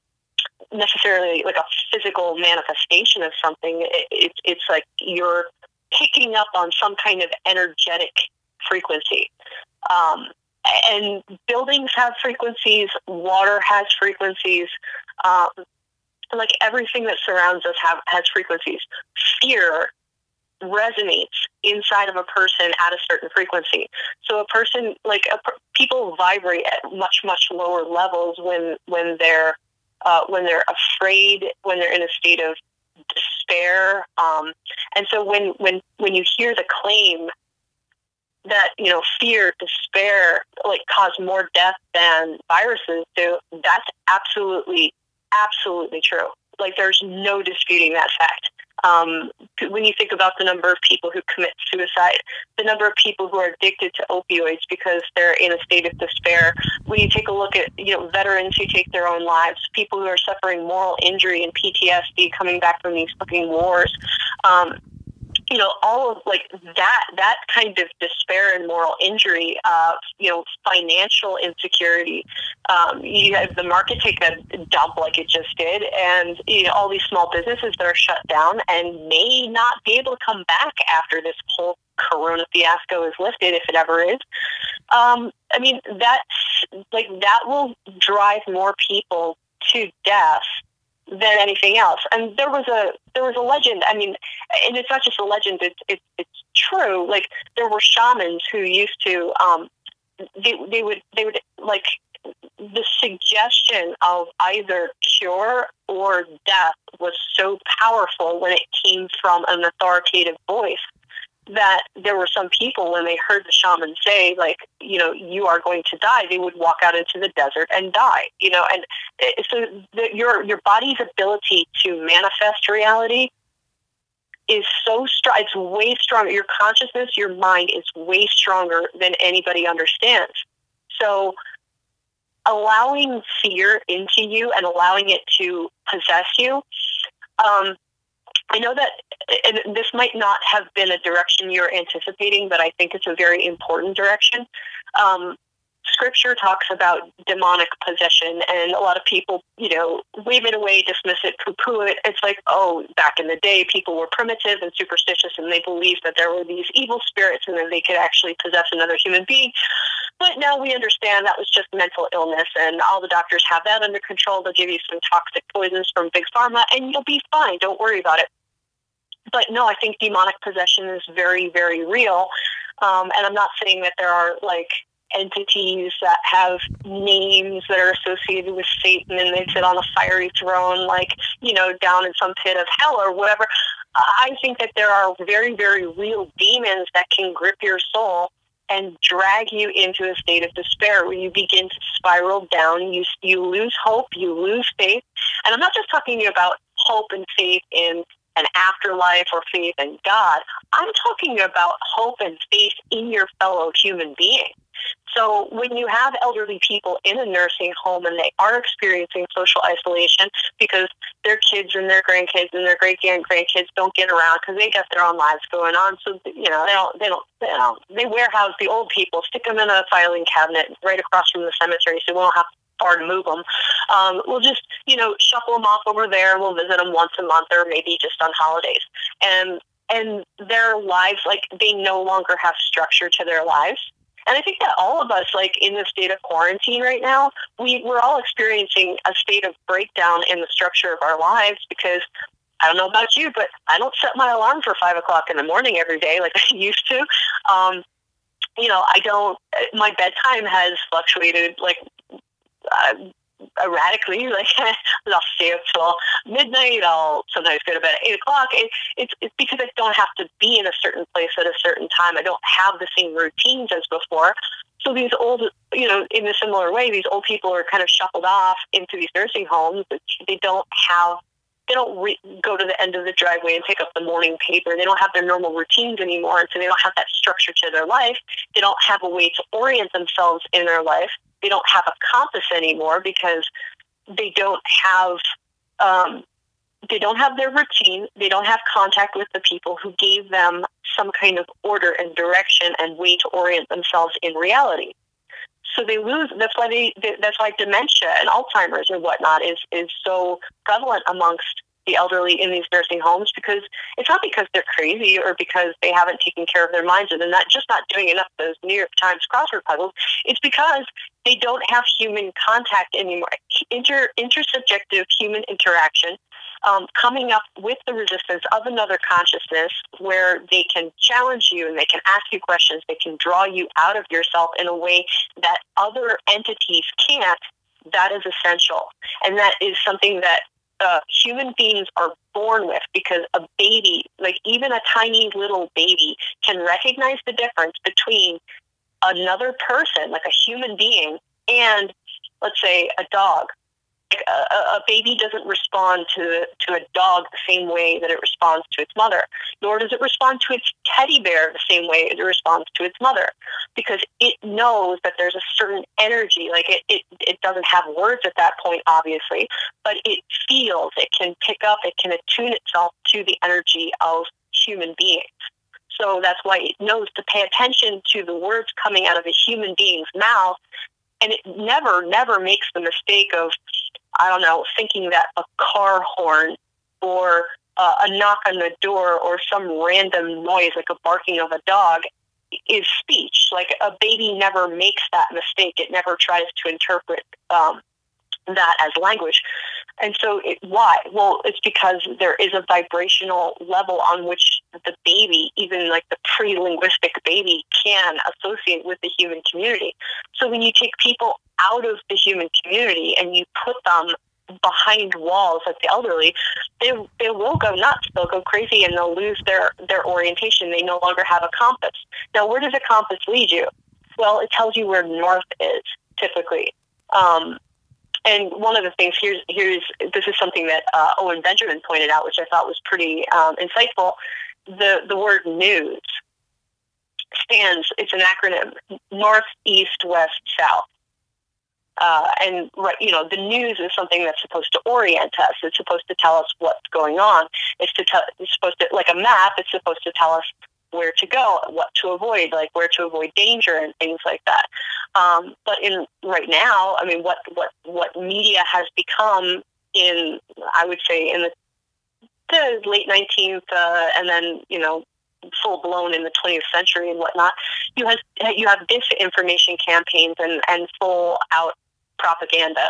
necessarily like a physical manifestation of something. It, it, it's like you're picking up on some kind of energetic frequency. Um, and buildings have frequencies, water has frequencies, um, like everything that surrounds us have has frequencies. Fear resonates inside of a person at a certain frequency. So a person like a, people vibrate at much much lower levels when when they're uh, when they're afraid, when they're in a state of despair. Um, and so when, when, when you hear the claim that, you know, fear, despair, like cause more death than viruses do, that's absolutely, absolutely true. Like there's no disputing that fact. Um, when you think about the number of people who commit suicide, the number of people who are addicted to opioids because they're in a state of despair, when you take a look at you know veterans who take their own lives, people who are suffering moral injury and PTSD coming back from these fucking wars, um, you know, all of like that, that kind of despair and moral injury, uh, you know, financial insecurity. Um, you have the market take a dump like it just did, and you know, all these small businesses that are shut down and may not be able to come back after this whole Corona fiasco is lifted, if it ever is. Um, I mean, that's like that will drive more people to death than anything else. And there was a there was a legend. I mean, and it's not just a legend. It's it's, it's true. Like there were shamans who used to um, they they would they would like the suggestion of either cure or death was so powerful when it came from an authoritative voice that there were some people when they heard the shaman say like you know you are going to die they would walk out into the desert and die you know and eh, so the, your your body's ability to manifest reality is so strong it's way stronger your consciousness your mind is way stronger than anybody understands. So allowing fear into you and allowing it to possess you um, I know that and this might not have been a direction you're anticipating, but I think it's a very important direction. Um, scripture talks about demonic possession, and a lot of people, you know, wave it away, dismiss it, poo poo it. It's like, oh, back in the day, people were primitive and superstitious, and they believed that there were these evil spirits and that they could actually possess another human being. But now we understand that was just mental illness, and all the doctors have that under control. They'll give you some toxic poisons from Big Pharma, and you'll be fine. Don't worry about it but no, I think demonic possession is very, very real. Um, and I'm not saying that there are like entities that have names that are associated with Satan and they sit on a fiery throne, like, you know, down in some pit of hell or whatever. I think that there are very, very real demons that can grip your soul and drag you into a state of despair where you begin to spiral down. You, you lose hope, you lose faith. And I'm not just talking about hope and faith in an afterlife or faith in God. I'm talking about hope and faith in your fellow human being. So when you have elderly people in a nursing home and they are experiencing social isolation because their kids and their grandkids and their great grand grandkids don't get around because they got their own lives going on, so you know they don't they don't they don't they warehouse the old people, stick them in a filing cabinet right across from the cemetery, so we don't have far to move them. Um, we'll just, you know, shuffle them off over there. We'll visit them once a month or maybe just on holidays. And and their lives, like they no longer have structure to their lives. And I think that all of us, like in the state of quarantine right now, we, we're all experiencing a state of breakdown in the structure of our lives because I don't know about you, but I don't set my alarm for five o'clock in the morning every day like I used to. Um, you know, I don't, my bedtime has fluctuated like uh, erratically. Like I'll stay up till midnight. I'll sometimes go to bed at eight o'clock. It, it's it's because I don't have to be in a certain place at a certain time. I don't have the same routines as before. So these old, you know, in a similar way, these old people are kind of shuffled off into these nursing homes. They don't have they don't re- go to the end of the driveway and pick up the morning paper. They don't have their normal routines anymore, and so they don't have that structure to their life. They don't have a way to orient themselves in their life. They don't have a compass anymore because they don't have um, they don't have their routine. They don't have contact with the people who gave them some kind of order and direction and way to orient themselves in reality. So they lose. That's why they. That's why dementia and Alzheimer's and whatnot is is so prevalent amongst the elderly in these nursing homes because it's not because they're crazy or because they haven't taken care of their minds and they're not just not doing enough of those New York Times crossword puzzles. It's because they don't have human contact anymore. Inter intersubjective human interaction um, coming up with the resistance of another consciousness where they can challenge you and they can ask you questions, they can draw you out of yourself in a way that other entities can't, that is essential. And that is something that uh, human beings are born with because a baby, like even a tiny little baby, can recognize the difference between another person, like a human being, and let's say a dog a, a baby doesn't respond to to a dog the same way that it responds to its mother, nor does it respond to its teddy bear the same way it responds to its mother, because it knows that there's a certain energy. Like it, it, it doesn't have words at that point, obviously, but it feels. It can pick up. It can attune itself to the energy of human beings. So that's why it knows to pay attention to the words coming out of a human being's mouth and it never, never makes the mistake of I don't know, thinking that a car horn or uh, a knock on the door or some random noise like a barking of a dog is speech. Like a baby never makes that mistake. It never tries to interpret um, that as language. And so, it, why? Well, it's because there is a vibrational level on which the baby, even like the pre linguistic baby, can associate with the human community. So, when you take people out of the human community and you put them behind walls like the elderly, they they will go nuts. They'll go crazy and they'll lose their their orientation. They no longer have a compass. Now, where does a compass lead you? Well, it tells you where north is typically. Um, and one of the things here's here's this is something that uh, Owen Benjamin pointed out, which I thought was pretty um, insightful. The the word news stands. It's an acronym: North, East, West, South. Uh, and you know, the news is something that's supposed to orient us. It's supposed to tell us what's going on. It's to tell. It's supposed to like a map. It's supposed to tell us where to go, what to avoid, like where to avoid danger and things like that. Um, but in right now, I mean, what what what media has become in, I would say, in the, the late nineteenth, uh, and then you know, full blown in the twentieth century and whatnot, you have you have disinformation campaigns and and full out propaganda.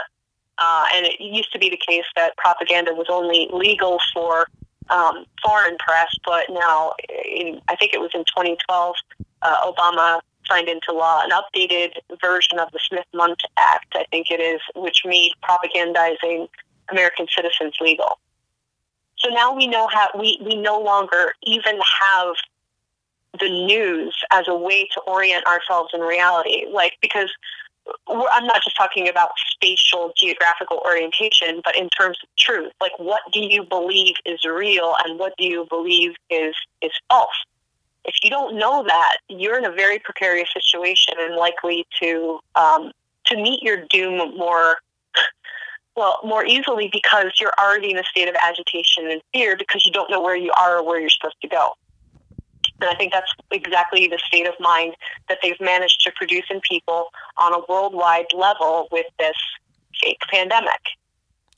Uh, and it used to be the case that propaganda was only legal for um, foreign press, but now, in, I think it was in 2012, uh, Obama signed into law an updated version of the Smith-Mundt Act, I think it is, which made propagandizing American citizens legal. So now we know how we, we no longer even have the news as a way to orient ourselves in reality. Like because I'm not just talking about spatial geographical orientation, but in terms of truth. Like, what do you believe is real and what do you believe is, is false? If you don't know that, you're in a very precarious situation and likely to, um, to meet your doom more, well, more easily because you're already in a state of agitation and fear because you don't know where you are or where you're supposed to go. And I think that's exactly the state of mind that they've managed to produce in people on a worldwide level with this fake pandemic.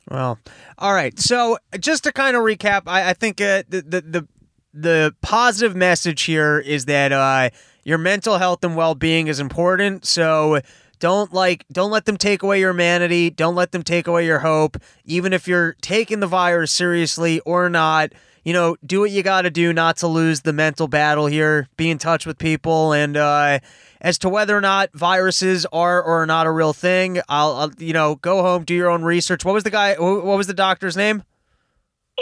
Well, all right. So just to kind of recap, I, I think uh, the, the the the positive message here is that uh, your mental health and well being is important. So don't like don't let them take away your humanity. Don't let them take away your hope. Even if you're taking the virus seriously or not you know, do what you got to do not to lose the mental battle here. Be in touch with people and uh, as to whether or not viruses are or are not a real thing. I'll, I'll you know go home, do your own research. What was the guy? What was the doctor's name?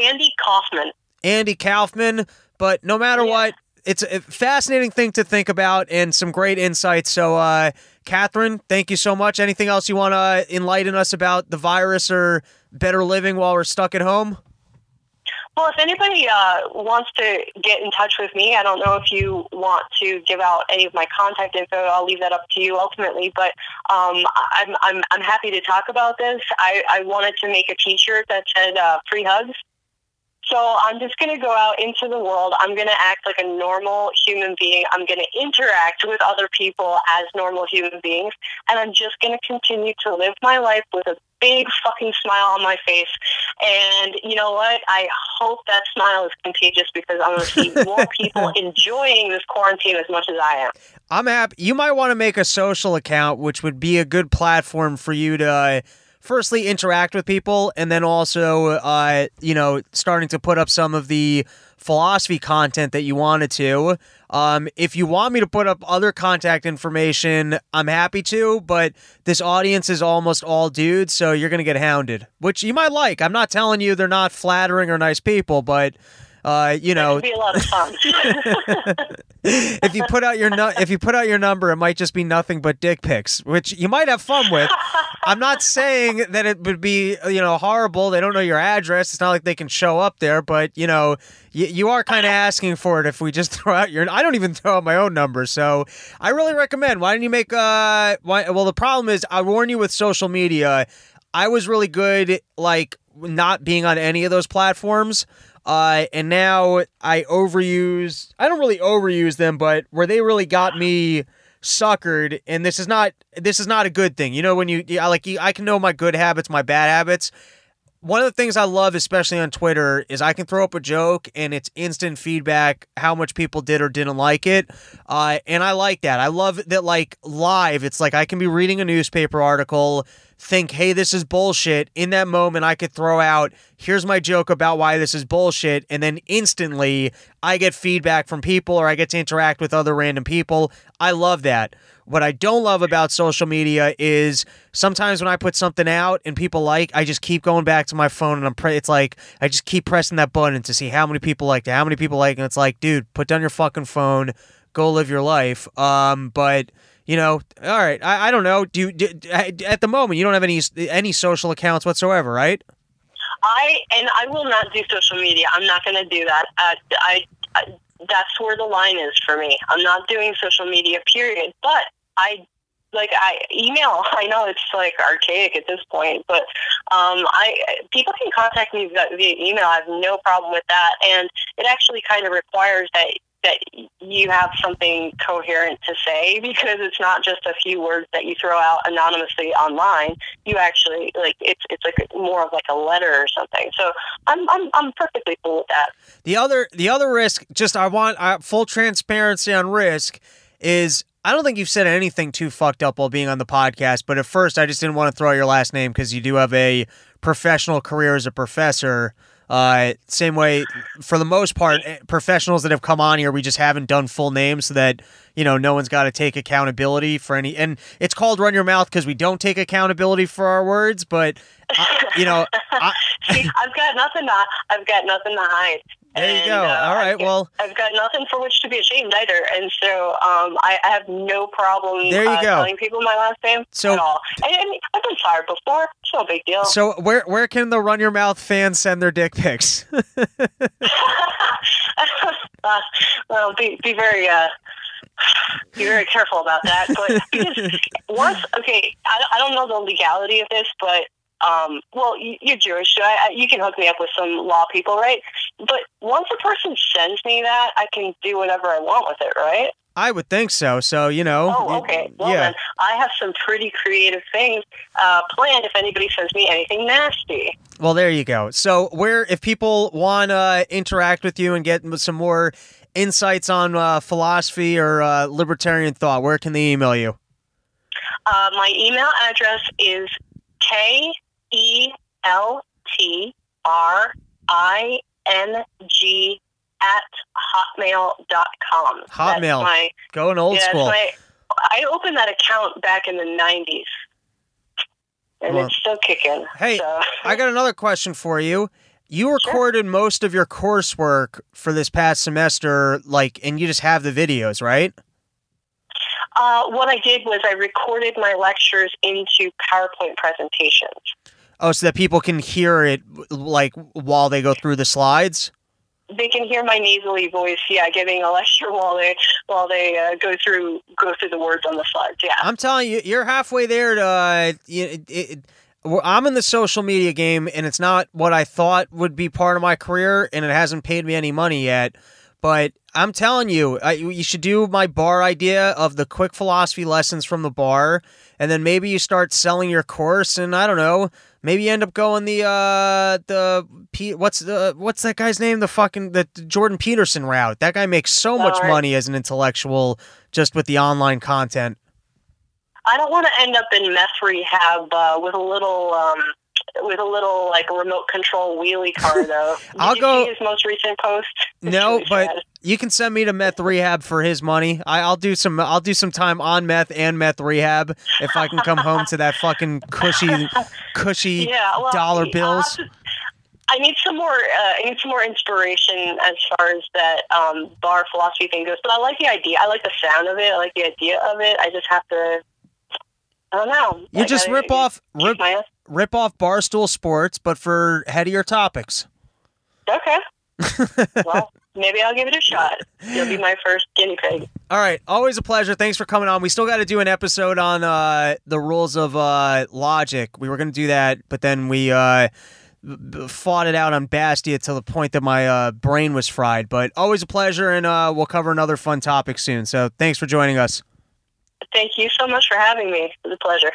Andy Kaufman. Andy Kaufman. But no matter Yeah. what, it's a fascinating thing to think about and some great insights. So, uh, Catherine, thank you so much. Anything else you want to enlighten us about the virus or better living while we're stuck at home? Well, if anybody uh, wants to get in touch with me, I don't know if you want to give out any of my contact info. I'll leave that up to you ultimately. But um, I'm, I'm, I'm happy to talk about this. I, I wanted to make a T-shirt that said uh, "Free Hugs." So I'm just going to go out into the world. I'm going to act like a normal human being. I'm going to interact with other people as normal human beings. And I'm just going to continue to live my life with a big fucking smile on my face. And you know what? I hope that smile is contagious because I'm going to see more people enjoying this quarantine as much as I am. I'm happy. You might want to make a social account, which would be a good platform for you to, uh, firstly, interact with people, and then also, uh, you know, starting to put up some of the philosophy content that you wanted to. Um, if you want me to put up other contact information, I'm happy to, but this audience is almost all dudes, so you're going to get hounded, which you might like. I'm not telling you they're not flattering or nice people, but. Uh, you know, be a lot of fun. if you put out your nu- if you put out your number, it might just be nothing but dick pics, which you might have fun with. I'm not saying that it would be you know horrible. They don't know your address. It's not like they can show up there, but you know you, you are kind of asking for it if we just throw out your. I don't even throw out my own number, so I really recommend. Why don't you make uh? Why, well, the problem is I warn you with social media. I was really good like not being on any of those platforms. Uh, and now I overuse. I don't really overuse them, but where they really got me suckered, and this is not this is not a good thing. You know, when you I like you, I can know my good habits, my bad habits. One of the things I love, especially on Twitter, is I can throw up a joke and it's instant feedback how much people did or didn't like it. Uh, and I like that. I love that, like, live, it's like I can be reading a newspaper article, think, hey, this is bullshit. In that moment, I could throw out, here's my joke about why this is bullshit. And then instantly, I get feedback from people or I get to interact with other random people. I love that. What I don't love about social media is sometimes when I put something out and people like, I just keep going back to my phone and I'm pre- it's like I just keep pressing that button to see how many people like it, how many people like. And it's like, dude, put down your fucking phone, go live your life. Um, but you know, all right, I, I don't know. Do, you, do at the moment you don't have any any social accounts whatsoever, right? I and I will not do social media. I'm not going to do that. Uh, I, I that's where the line is for me. I'm not doing social media. Period. But I like I email. I know it's like archaic at this point, but um, I people can contact me via, via email. I have no problem with that, and it actually kind of requires that that you have something coherent to say because it's not just a few words that you throw out anonymously online. You actually like it's it's like more of like a letter or something. So I'm I'm I'm perfectly cool with that. The other the other risk, just I want full transparency on risk, is I don't think you've said anything too fucked up while being on the podcast. But at first, I just didn't want to throw out your last name because you do have a professional career as a professor. Uh, same way, for the most part, eh, professionals that have come on here, we just haven't done full names so that you know no one's got to take accountability for any. And it's called run your mouth because we don't take accountability for our words. But uh, you know, I, I've got nothing to I've got nothing to hide. There you And, go. uh, All right, I've got- well, I've got nothing for which to be ashamed either, and so um, I, I have no problem There you uh, go. telling people my last name So- at all. And, and I've been fired before; it's no big deal. so where where can the run your mouth fans send their dick pics? uh, well, be be very uh, be very careful about that. But because once, okay, I, I don't know the legality of this, but um, well, you, you're Jewish, so I, I, you can hook me up with some law people, right? But once a person sends me that, I can do whatever I want with it, right? I would think so. So you know, Oh, okay. Well, yeah. then I have some pretty creative things uh, planned if anybody sends me anything nasty. Well, there you go. So, where if people want to interact with you and get some more insights on uh, philosophy or uh, libertarian thought, where can they email you? Uh, my email address is K E L T R I N G at hotmail.com. Hotmail. My, Going old yeah, school. My, I opened that account back in the '90s, and Well, it's still kicking. hey, so. I got another question for you. You recorded most of your coursework for this past semester, like, and you just have the videos, right? Uh, what I did was I recorded my lectures into PowerPoint presentations. Oh, so that people can hear it, like, while they go through the slides? They can hear my nasally voice, yeah, giving a lecture while they while they uh, go through go through the words on the slides. Yeah, I'm telling you, you're halfway there to. Uh, it, it, I'm in the social media game, and it's not what I thought would be part of my career, and it hasn't paid me any money yet. But I'm telling you, I, you should do my bar idea of the quick philosophy lessons from the bar, and then maybe you start selling your course, and I don't know, maybe you end up going the uh the P, what's the what's that guy's name? The fucking the Jordan Peterson route. That guy makes so much Alright. money as an intellectual just with the online content. I don't want to end up in meth rehab uh, with a little um, with a little like remote control wheelie car though. I'll go- See his most recent post. No, but sad. you can send me to meth rehab for his money. I, I'll do some. I'll do some time on meth and meth rehab if I can come home to that fucking cushy, cushy yeah, well, dollar bills. to- I need some more. Uh, I need some more inspiration as far as that um, bar philosophy thing goes. But I like the idea. I like the sound of it. I like the idea of it. I just have to. I don't know. You I just rip off rip. Rip off Barstool Sports, but for headier topics. Okay. well, maybe I'll give it a shot. You'll be my first guinea pig. All right, always a pleasure. Thanks for coming on. We still got to do an episode on uh, the rules of uh, logic. We were going to do that, but then we uh, fought it out on Bastiat to the point that my uh, brain was fried. But always a pleasure, and uh, we'll cover another fun topic soon. So thanks for joining us. Thank you so much for having me. It was a pleasure.